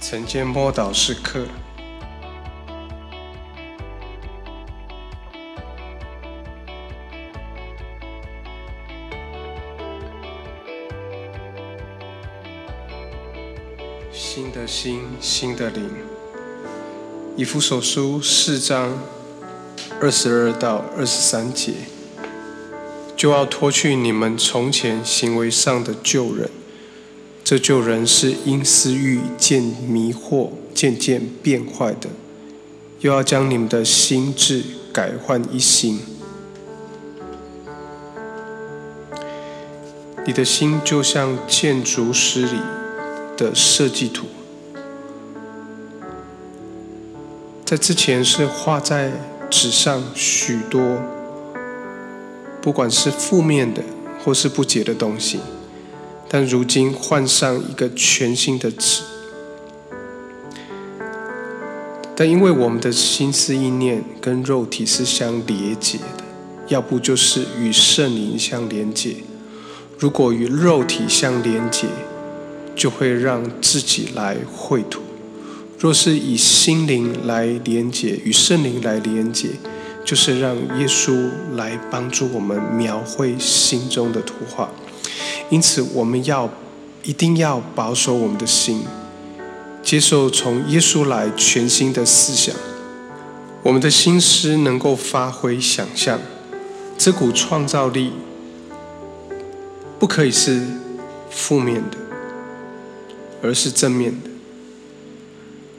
晨间默祷时刻，新的心，新的灵。以弗所书四章二十二到二十三节，就要脱去你们从前行为上的旧人。这旧人是因私欲渐迷惑、渐渐变坏的，又要将你们的心智改换一新。你的心就像建筑师里的设计图，在之前是画在纸上许多，不管是负面的或是不解的东西。但如今换上一个全新的纸，但因为我们的心思意念跟肉体是相连结的，要不就是与圣灵相连结。如果与肉体相连结，就会让自己来绘图；若是以心灵来连结，与圣灵来连结，就是让耶稣来帮助我们描绘心中的图画。因此，我们要一定要保守我们的心，接受从耶稣来全新的思想。我们的心思能够发挥想象，这股创造力不可以是负面的，而是正面的。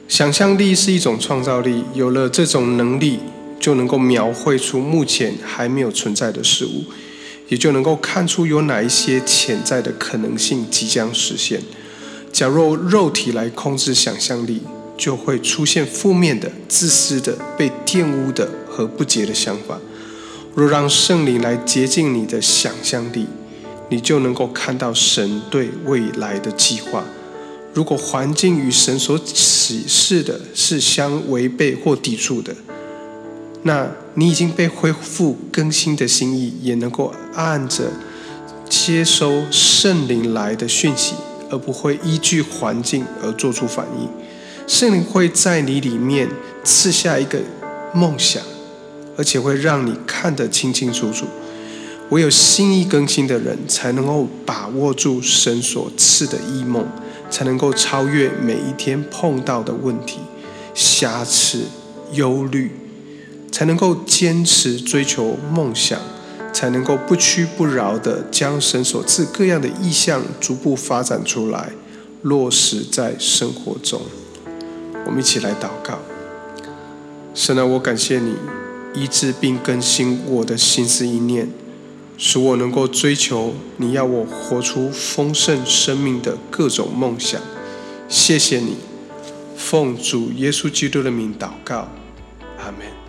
想象力是一种创造力，有了这种能力，就能够描绘出目前还没有存在的事物。也就能够看出有哪一些潜在的可能性即将实现。假若肉体来控制想象力，就会出现负面的、自私的、被玷污的和不洁的想法。若让圣灵来洁净你的想象力，你就能够看到神对未来的计划。如果环境与神所启示的是相违背或抵触的，那你已经被恢复更新的心意，也能够按着接收圣灵来的讯息，而不会依据环境而做出反应。圣灵会在你里面赐下一个梦想，而且会让你看得清清楚楚。唯有心意更新的人，才能够把握住神所赐的异梦，才能够超越每一天碰到的问题、瑕疵、忧虑。才能够坚持追求梦想，才能够不屈不挠地将神所赐各样的意象逐步发展出来，落实在生活中。我们一起来祷告：神啊，我感谢你医治并更新我的心思意念，使我能够追求你要我活出丰盛生命的各种梦想。谢谢你，奉主耶稣基督的名祷告，阿门。